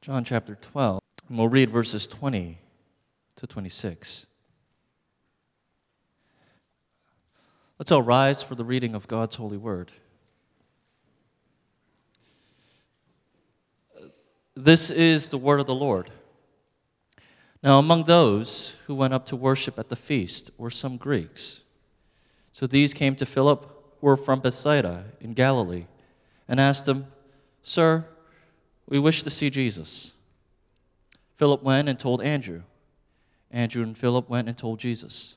John chapter 12. And we'll read verses 20 to 26. Let's all rise for the reading of God's holy word. This is the word of the Lord. Now, among those who went up to worship at the feast were some Greeks. So these came to Philip, who were from Bethsaida in Galilee, and asked him, Sir, we wish to see Jesus. Philip went and told Andrew. Andrew and Philip went and told Jesus.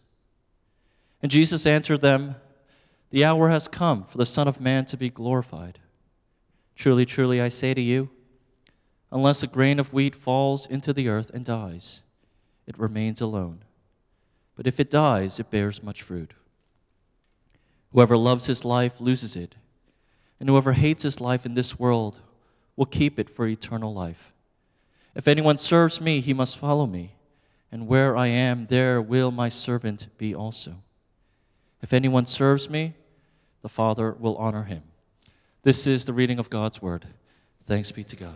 And Jesus answered them, The hour has come for the Son of Man to be glorified. Truly, truly, I say to you, unless a grain of wheat falls into the earth and dies, it remains alone. But if it dies, it bears much fruit. Whoever loves his life loses it, and whoever hates his life in this world will keep it for eternal life. If anyone serves me, he must follow me, and where I am, there will my servant be also. If anyone serves me, the Father will honor him. This is the reading of God's word. Thanks be to God.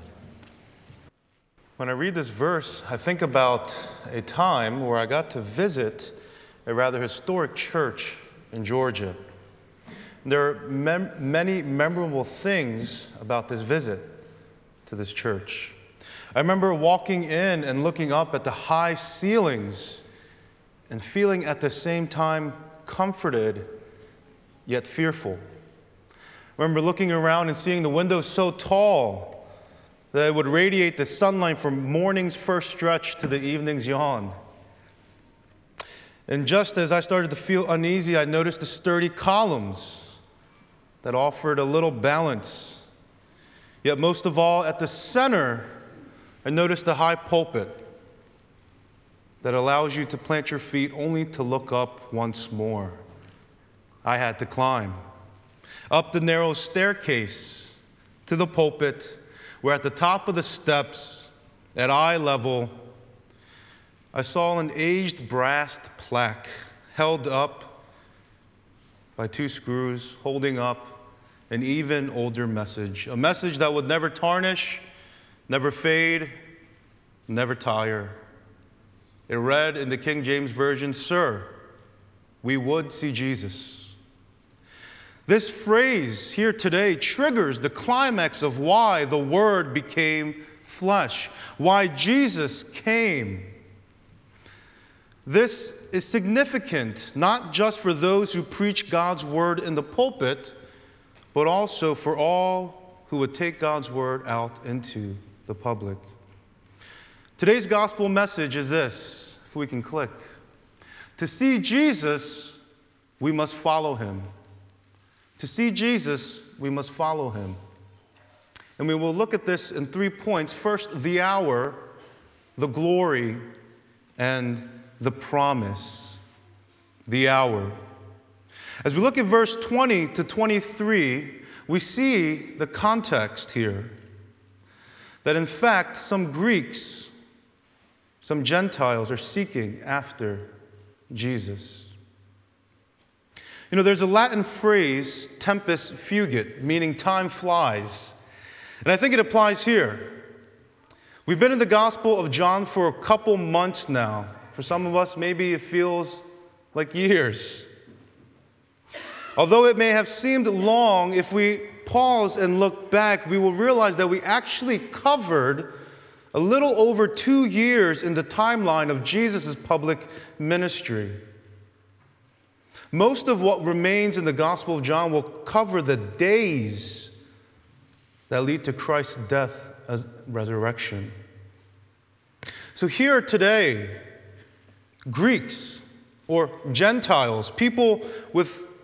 When I read this verse, I think about a time where I got to visit a rather historic church in Georgia. There are mem- many memorable things about this visit to this church. I remember walking in and looking up at the high ceilings and feeling at the same time comforted yet fearful. I remember looking around and seeing the windows so tall that it would radiate the sunlight from morning's first stretch to the evening's yawn. And just as I started to feel uneasy, I noticed the sturdy columns that offered a little balance. Yet, most of all, at the center, I noticed the high pulpit that allows you to plant your feet only to look up once more. I had to climb up the narrow staircase to the pulpit where at the top of the steps, at eye level, I saw an aged brass plaque held up by two screws, holding up an even older message, a message that would never tarnish, never fade, never tire. It read in the King James Version, Sir, we would see Jesus. This phrase here today triggers the climax of why the Word became flesh, why Jesus came. This is significant not just for those who preach God's Word in the pulpit, but also for all who would take God's Word out into the public. Today's gospel message is this if we can click. To see Jesus, we must follow him. To see Jesus, we must follow him. And we will look at this in three points. First, the hour, the glory, and the promise. The hour. As we look at verse 20 to 23, we see the context here. That in fact, some Greeks, some Gentiles are seeking after Jesus. You know, there's a Latin phrase, tempus fugit, meaning time flies. And I think it applies here. We've been in the Gospel of John for a couple months now. For some of us, maybe it feels like years. Although it may have seemed long, if we pause and look back, we will realize that we actually covered a little over two years in the timeline of Jesus' public ministry. Most of what remains in the Gospel of John will cover the days that lead to Christ's death and resurrection. So, here today, Greeks or Gentiles, people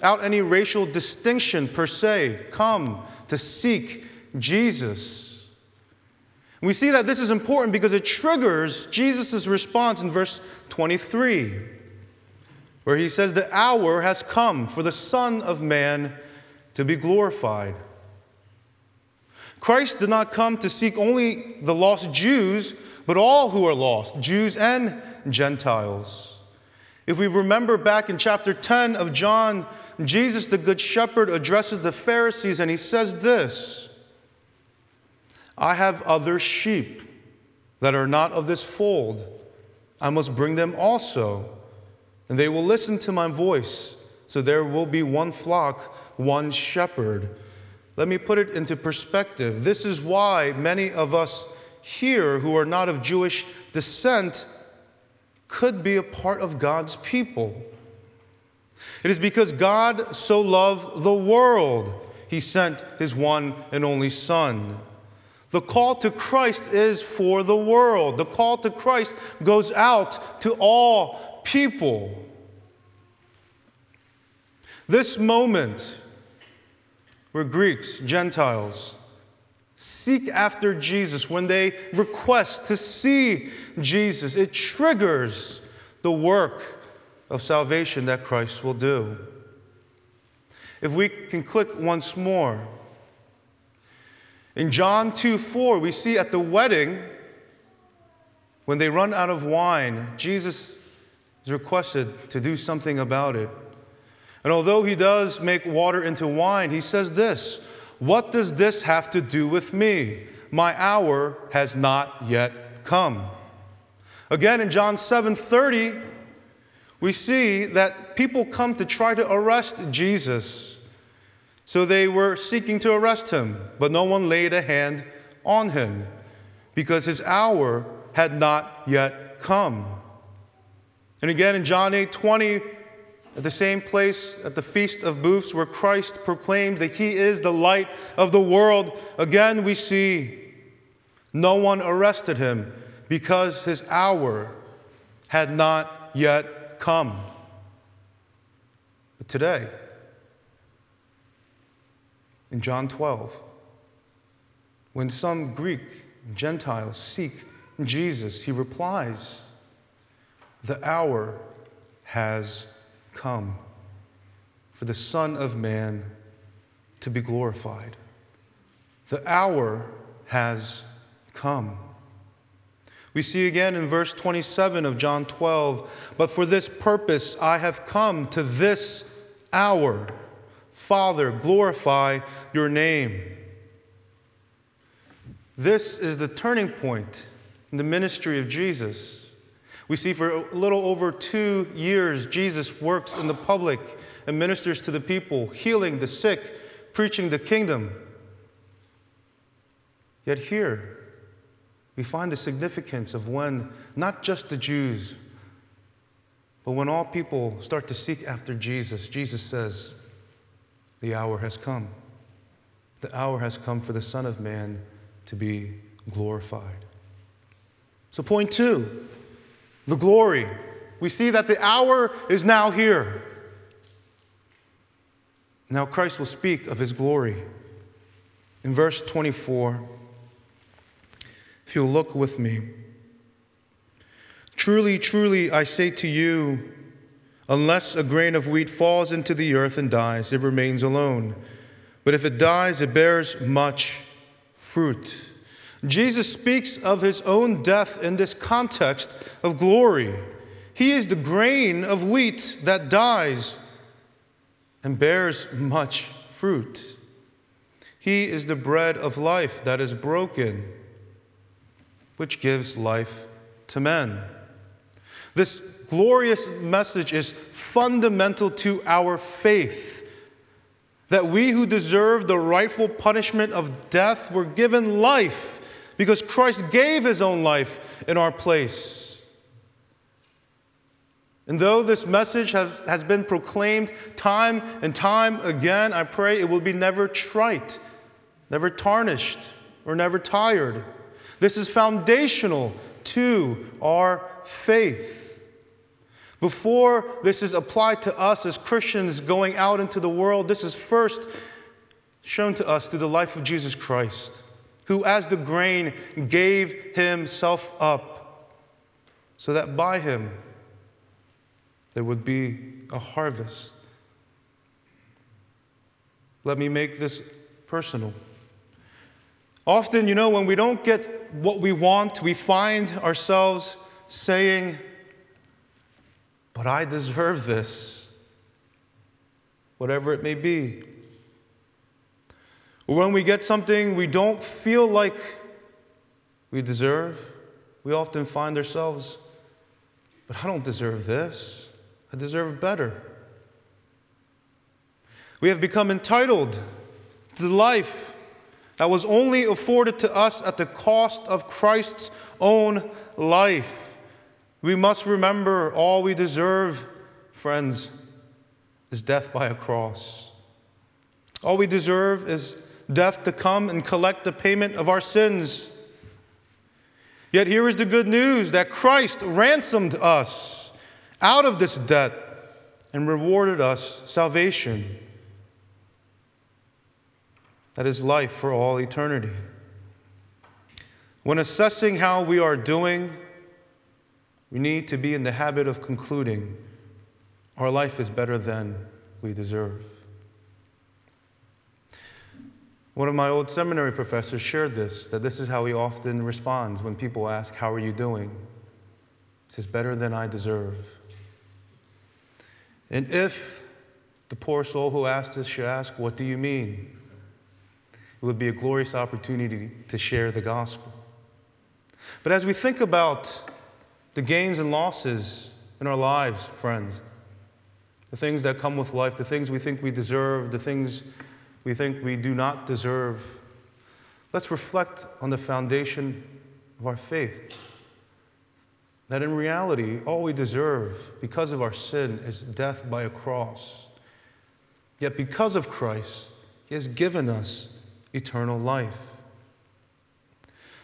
without any racial distinction per se, come to seek Jesus. We see that this is important because it triggers Jesus' response in verse 23 where he says, The hour has come for the Son of Man to be glorified. Christ did not come to seek only the lost Jews, but all who are lost, Jews and Gentiles. If we remember back in chapter 10 of John, Jesus, the Good Shepherd, addresses the Pharisees and he says this I have other sheep that are not of this fold, I must bring them also, and they will listen to my voice. So there will be one flock, one shepherd. Let me put it into perspective. This is why many of us here who are not of Jewish descent could be a part of God's people. It is because God so loved the world, he sent his one and only Son. The call to Christ is for the world. The call to Christ goes out to all people. This moment where Greeks, Gentiles, seek after Jesus, when they request to see Jesus, it triggers the work of salvation that Christ will do. If we can click once more. In John 2 4, we see at the wedding, when they run out of wine, Jesus is requested to do something about it. And although he does make water into wine, he says this What does this have to do with me? My hour has not yet come. Again, in John 7 30, we see that people come to try to arrest Jesus. So they were seeking to arrest him, but no one laid a hand on him because his hour had not yet come. And again in John 8 20, at the same place at the Feast of Booths where Christ proclaimed that he is the light of the world, again we see no one arrested him because his hour had not yet come. But today, in John 12, when some Greek Gentiles seek Jesus, he replies, The hour has come for the Son of Man to be glorified. The hour has come. We see again in verse 27 of John 12, but for this purpose I have come to this hour. Father, glorify your name. This is the turning point in the ministry of Jesus. We see for a little over two years, Jesus works in the public and ministers to the people, healing the sick, preaching the kingdom. Yet here, we find the significance of when not just the Jews, but when all people start to seek after Jesus, Jesus says, The hour has come. The hour has come for the Son of Man to be glorified. So, point two the glory. We see that the hour is now here. Now, Christ will speak of his glory. In verse 24, if you'll look with me, truly, truly, I say to you, unless a grain of wheat falls into the earth and dies, it remains alone. But if it dies, it bears much fruit. Jesus speaks of his own death in this context of glory. He is the grain of wheat that dies and bears much fruit. He is the bread of life that is broken, which gives life to men. This glorious message is fundamental to our faith that we who deserve the rightful punishment of death were given life because Christ gave his own life in our place. And though this message has, has been proclaimed time and time again, I pray it will be never trite, never tarnished, or never tired. This is foundational to our faith. Before this is applied to us as Christians going out into the world, this is first shown to us through the life of Jesus Christ who, as the grain, gave himself up, so that by him there would be a harvest. Let me make this personal. Often, you know, when we don't get what we want, we find ourselves saying, But I deserve this, whatever it may be. Or when we get something we don't feel like we deserve, we often find ourselves, but I don't deserve this. I deserve better. We have become entitled to the life that was only afforded to us at the cost of Christ's own life. We must remember all we deserve, friends, is death by a cross. All we deserve is death to come and collect the payment of our sins. Yet here is the good news that Christ ransomed us out of this debt and rewarded us salvation. That is life for all eternity. When assessing how we are doing, we need to be in the habit of concluding our life is better than we deserve. One of my old seminary professors shared this that this is how he often responds when people ask, How are you doing? He says, Better than I deserve. And if the poor soul who asked this should ask, What do you mean? It would be a glorious opportunity to share the gospel. But as we think about the gains and losses in our lives, friends, the things that come with life, the things we think we deserve, the things we think we do not deserve, let's reflect on the foundation of our faith. That in reality, all we deserve because of our sin is death by a cross. Yet because of Christ, He has given us eternal life.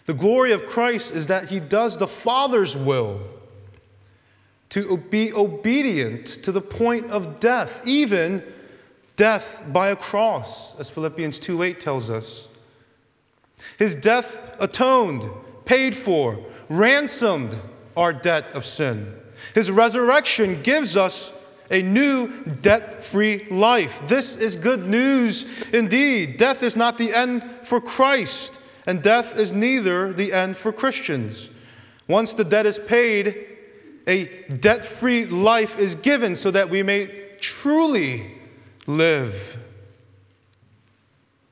The glory of Christ is that He does the Father's will to be obedient to the point of death, even death by a cross, as Philippians 2:8 tells us. His death atoned, paid for, ransomed our debt of sin. His resurrection gives us a new debt free life. This is good news indeed. Death is not the end for Christ, and death is neither the end for Christians. Once the debt is paid, a debt free life is given so that we may truly live.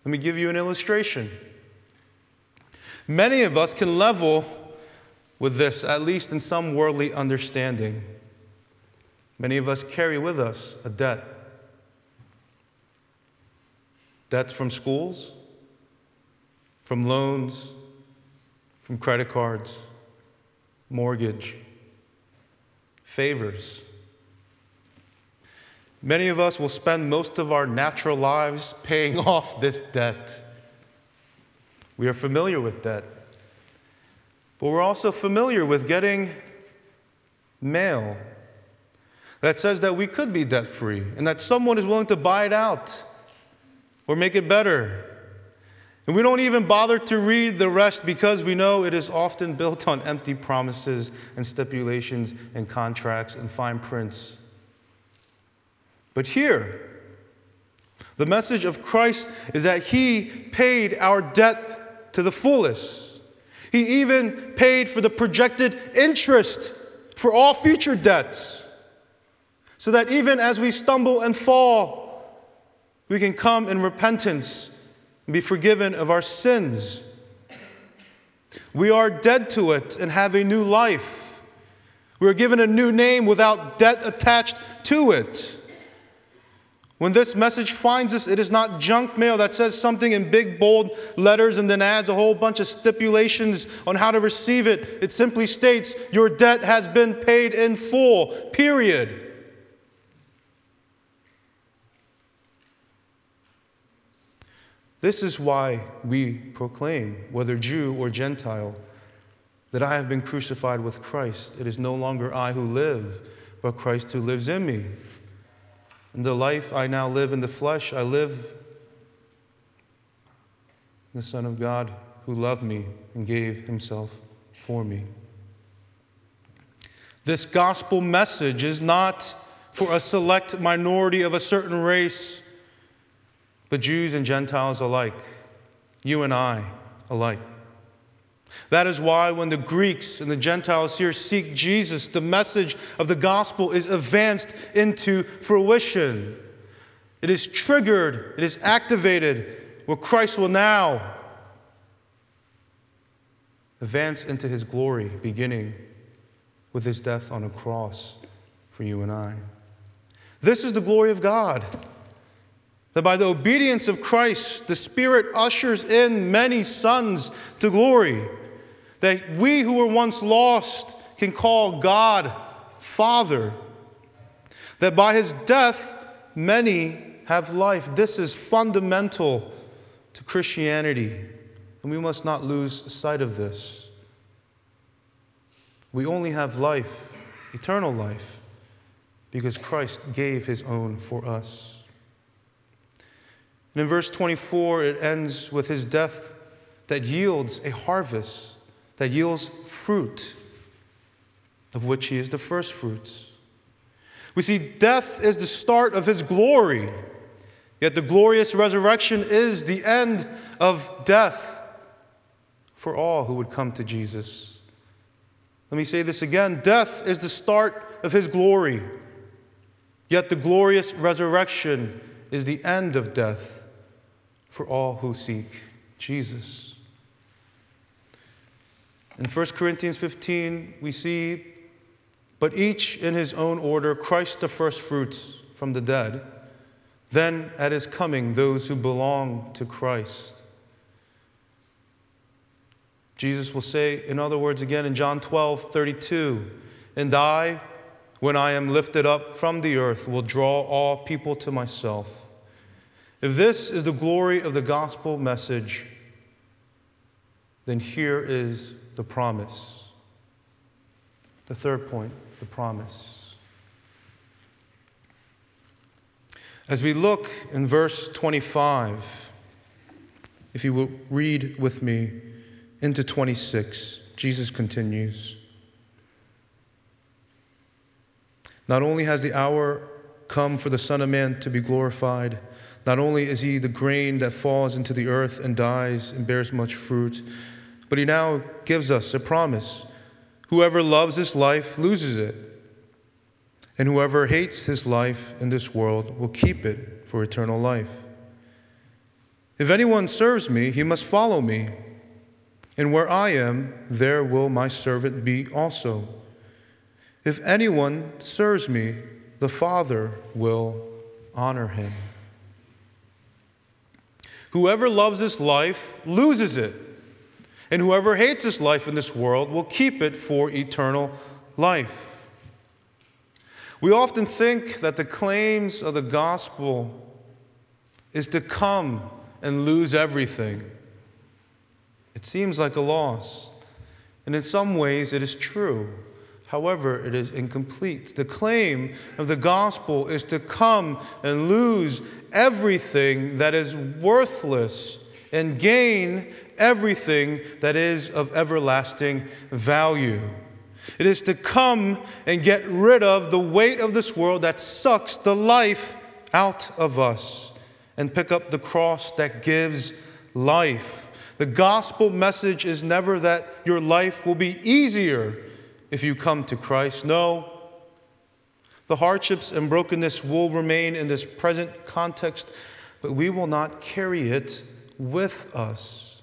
Let me give you an illustration. Many of us can level with this, at least in some worldly understanding. Many of us carry with us a debt. Debts from schools, from loans, from credit cards, mortgage, favors Many of us will spend most of our natural lives paying off this debt. We are familiar with debt. But we're also familiar with getting mail that says that we could be debt free and that someone is willing to buy it out or make it better. And we don't even bother to read the rest because we know it is often built on empty promises and stipulations and contracts and fine prints. But here, the message of Christ is that He paid our debt to the fullest. He even paid for the projected interest for all future debts. So that even as we stumble and fall, we can come in repentance and be forgiven of our sins. We are dead to it and have a new life. We are given a new name without debt attached to it. When this message finds us, it is not junk mail that says something in big, bold letters and then adds a whole bunch of stipulations on how to receive it. It simply states, Your debt has been paid in full, period. This is why we proclaim, whether Jew or Gentile, that I have been crucified with Christ. It is no longer I who live, but Christ who lives in me. The life I now live in the flesh, I live the Son of God who loved me and gave himself for me. This gospel message is not for a select minority of a certain race, but Jews and Gentiles alike, you and I alike. That is why, when the Greeks and the Gentiles here seek Jesus, the message of the gospel is advanced into fruition. It is triggered, it is activated, where Christ will now advance into his glory, beginning with his death on a cross for you and I. This is the glory of God. That by the obedience of Christ, the Spirit ushers in many sons to glory. That we who were once lost can call God Father. That by his death, many have life. This is fundamental to Christianity, and we must not lose sight of this. We only have life, eternal life, because Christ gave his own for us. And in verse 24, it ends with his death that yields a harvest, that yields fruit, of which he is the first fruits. We see death is the start of his glory, yet the glorious resurrection is the end of death for all who would come to Jesus. Let me say this again death is the start of his glory, yet the glorious resurrection is the end of death for all who seek Jesus. In 1 Corinthians 15, we see, but each in his own order Christ the firstfruits from the dead, then at his coming, those who belong to Christ. Jesus will say, in other words, again in John 12, 32, and I, when I am lifted up from the earth, will draw all people to myself. If this is the glory of the gospel message, then here is the promise. The third point, the promise. As we look in verse 25, if you will read with me into 26, Jesus continues. Not only has the hour come for the Son of Man to be glorified, not only is he the grain that falls into the earth and dies and bears much fruit, but he now gives us a promise whoever loves this life loses it, and whoever hates his life in this world will keep it for eternal life. If anyone serves me, he must follow me, and where I am, there will my servant be also. If anyone serves me, the Father will honor him. Whoever loves this life loses it, and whoever hates this life in this world will keep it for eternal life. We often think that the claims of the gospel is to come and lose everything. It seems like a loss, and in some ways it is true. However, it is incomplete. The claim of the gospel is to come and lose everything that is worthless and gain everything that is of everlasting value. It is to come and get rid of the weight of this world that sucks the life out of us and pick up the cross that gives life. The gospel message is never that your life will be easier if you come to Christ. No. The hardships and brokenness will remain in this present context, but we will not carry it with us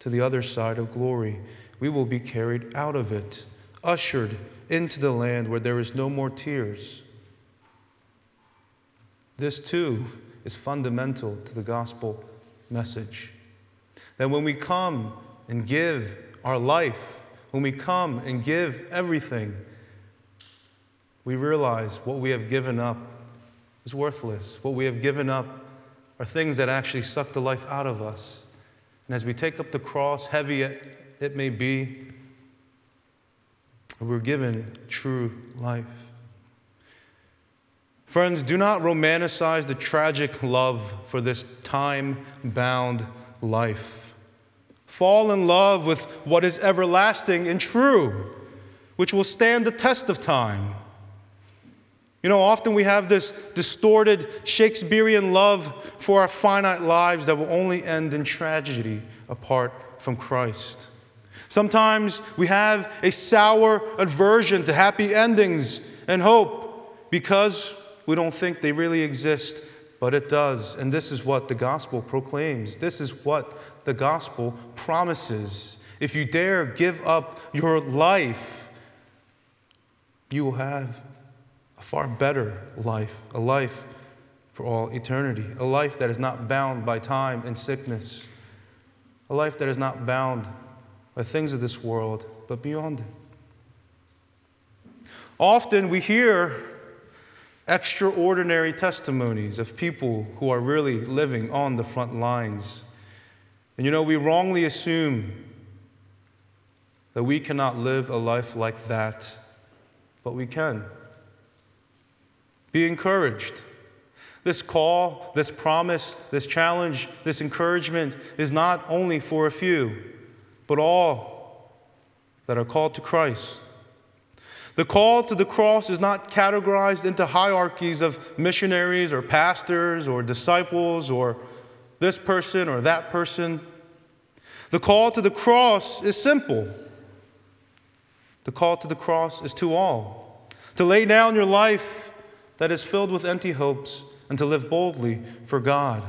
to the other side of glory. We will be carried out of it, ushered into the land where there is no more tears. This too is fundamental to the gospel message. That when we come and give our life, when we come and give everything, we realize what we have given up is worthless. What we have given up are things that actually suck the life out of us. And as we take up the cross, heavy it, may be, we're given true life. Friends, do not romanticize the tragic love for this time bound life. Fall in love with what is everlasting and true, which will stand the test of time. You know, often we have this distorted Shakespearean love for our finite lives that will only end in tragedy apart from Christ. Sometimes we have a sour aversion to happy endings and hope because we don't think they really exist, but it does. And this is what the gospel proclaims. This is what the gospel promises. if you dare give up your life, you will have a far better life, a life for all eternity, a life that is not bound by time and sickness, a life that is not bound by things of this world, but beyond it. Often we hear extraordinary testimonies of people who are really living on the front lines. And you know, we wrongly assume that we cannot live a life like that, but we can. Be encouraged. This call, this promise, this challenge, this encouragement is not only for a few, but all that are called to Christ. The call to the cross is not categorized into hierarchies of missionaries or pastors or disciples or this person or that person. The call to the cross is simple. The call to the cross is to all to lay down your life that is filled with empty hopes and to live boldly for God.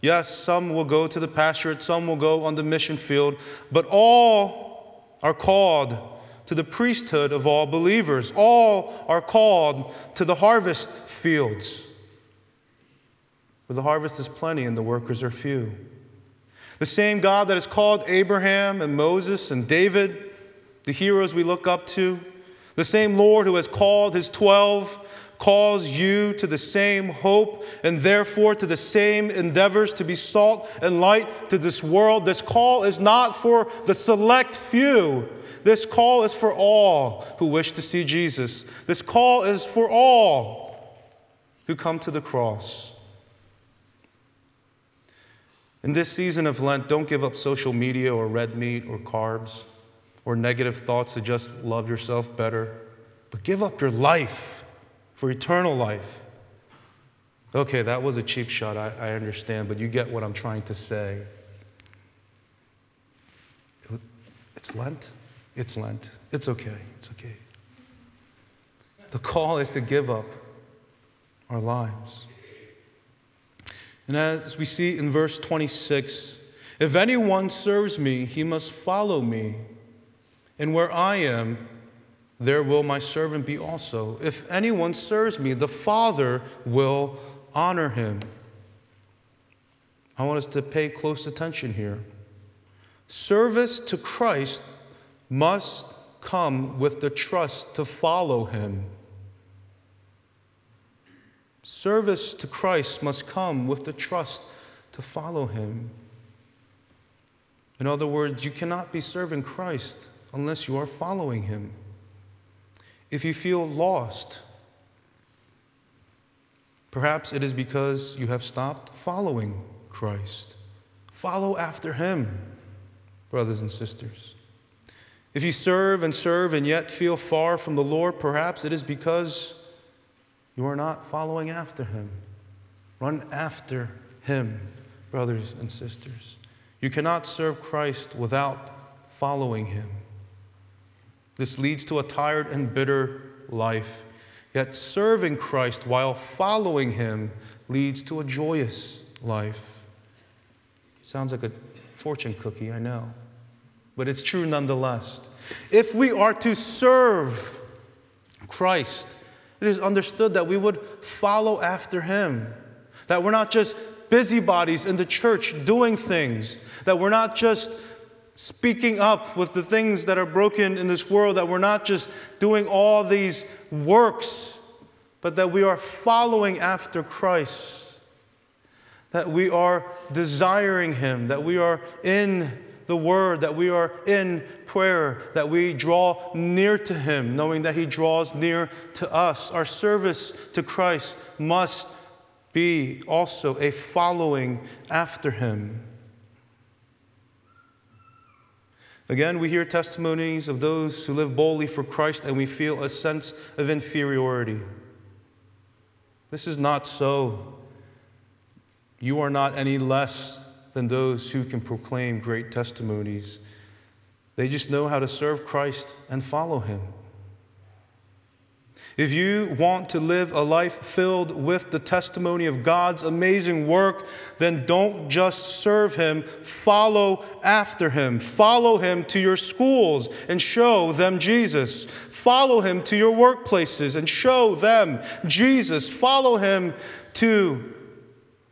Yes, some will go to the pastorate, some will go on the mission field, but all are called to the priesthood of all believers. All are called to the harvest fields, where the harvest is plenty and the workers are few. The same God that has called Abraham and Moses and David, the heroes we look up to, the same Lord who has called his 12 calls you to the same hope and therefore to the same endeavors to be salt and light to this world. This call is not for the select few. This call is for all who wish to see Jesus. This call is for all who come to the cross. In this season of Lent, don't give up social media or red meat or carbs or negative thoughts to just love yourself better, but give up your life for eternal life. Okay, that was a cheap shot, I, I understand, but you get what I'm trying to say. It's Lent. It's Lent. It's okay. It's okay. The call is to give up our lives. And as we see in verse 26, if anyone serves me, he must follow me. And where I am, there will my servant be also. If anyone serves me, the Father will honor him. I want us to pay close attention here. Service to Christ must come with the trust to follow him. Service to Christ must come with the trust to follow him. In other words, you cannot be serving Christ unless you are following him. If you feel lost, perhaps it is because you have stopped following Christ. Follow after him, brothers and sisters. If you serve and serve and yet feel far from the Lord, perhaps it is because you are not following after him. Run after him, brothers and sisters. You cannot serve Christ without following him. This leads to a tired and bitter life. Yet serving Christ while following him leads to a joyous life. Sounds like a fortune cookie, I know, but it's true nonetheless. If we are to serve Christ, it is understood that we would follow after him, that we're not just busybodies in the church doing things, that we're not just speaking up with the things that are broken in this world, that we're not just doing all these works, but that we are following after Christ, that we are desiring Him, that we are in the Word, that we are in prayer, that we draw near to Him, knowing that He draws near to us. Our service to Christ must be also a following after Him. Again, we hear testimonies of those who live boldly for Christ and we feel a sense of inferiority. This is not so. You are not any less than those who can proclaim great testimonies. They just know how to serve Christ and follow Him. If you want to live a life filled with the testimony of God's amazing work, then don't just serve Him, follow after Him. Follow Him to your schools and show them Jesus. Follow Him to your workplaces and show them Jesus. Follow Him to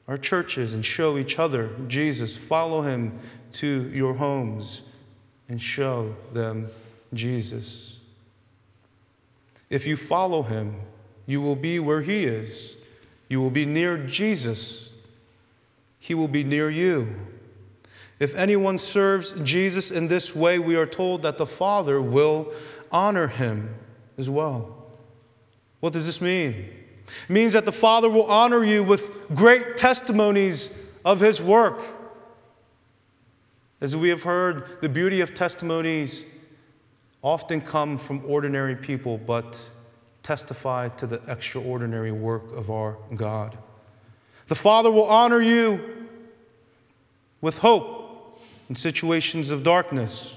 our churches and show each other Jesus. Follow Him to your homes and show them Jesus. If you follow him, you will be where he is. You will be near Jesus. He will be near you. If anyone serves Jesus in this way, we are told that the Father will honor him as well. What does this mean? It means that the Father will honor you with great testimonies of his work. As we have heard, the beauty of testimonies often come from ordinary people, but testify to the extraordinary work of our God. The Father will honor you with hope in situations of darkness.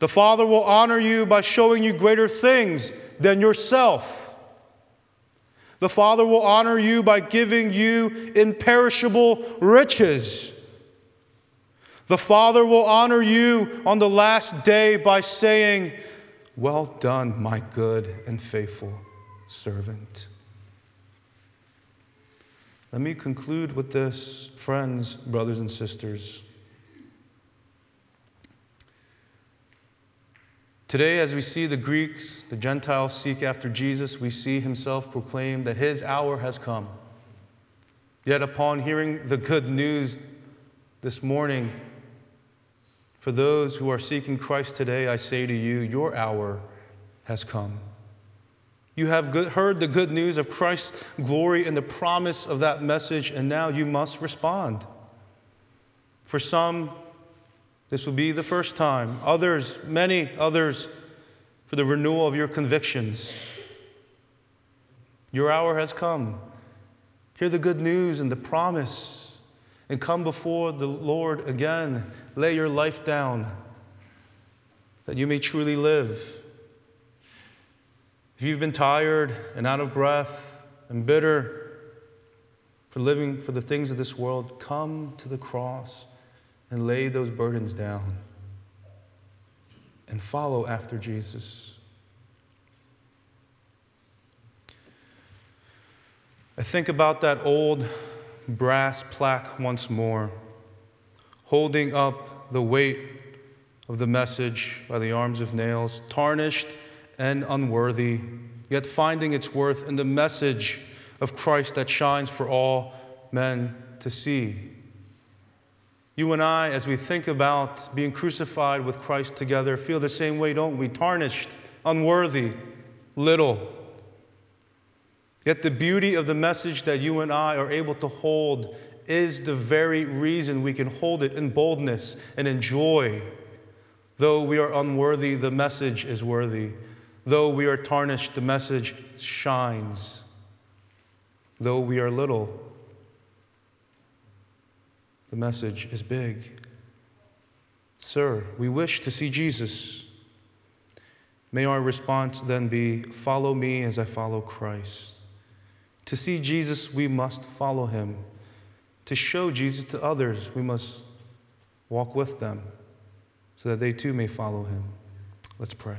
The Father will honor you by showing you greater things than yourself. The Father will honor you by giving you imperishable riches. The Father will honor you on the last day by saying, well done, my good and faithful servant. Let me conclude with this, friends, brothers, and sisters. Today, as we see the Greeks, the Gentiles seek after Jesus, we see himself proclaim that his hour has come. Yet, upon hearing the good news this morning, for those who are seeking Christ today, I say to you, your hour has come. You have good, heard the good news of Christ's glory and the promise of that message, and now you must respond. For some, this will be the first time. Others, many others, for the renewal of your convictions. Your hour has come. Hear the good news and the promise and come before the Lord again. Lay your life down that you may truly live. If you've been tired and out of breath and bitter for living for the things of this world, come to the cross and lay those burdens down and follow after Jesus. I think about that old brass plaque once more, holding up the weight of the message by the arms of nails, tarnished and unworthy, yet finding its worth in the message of Christ that shines for all men to see. You and I, as we think about being crucified with Christ together, feel the same way, don't we? Tarnished, unworthy, little. Yet the beauty of the message that you and I are able to hold is the very reason we can hold it in boldness and in joy. Though we are unworthy, the message is worthy. Though we are tarnished, the message shines. Though we are little, the message is big. Sir, we wish to see Jesus. May our response then be follow me as I follow Christ. To see Jesus, we must follow him. To show Jesus to others, we must walk with them so that they too may follow him. Let's pray.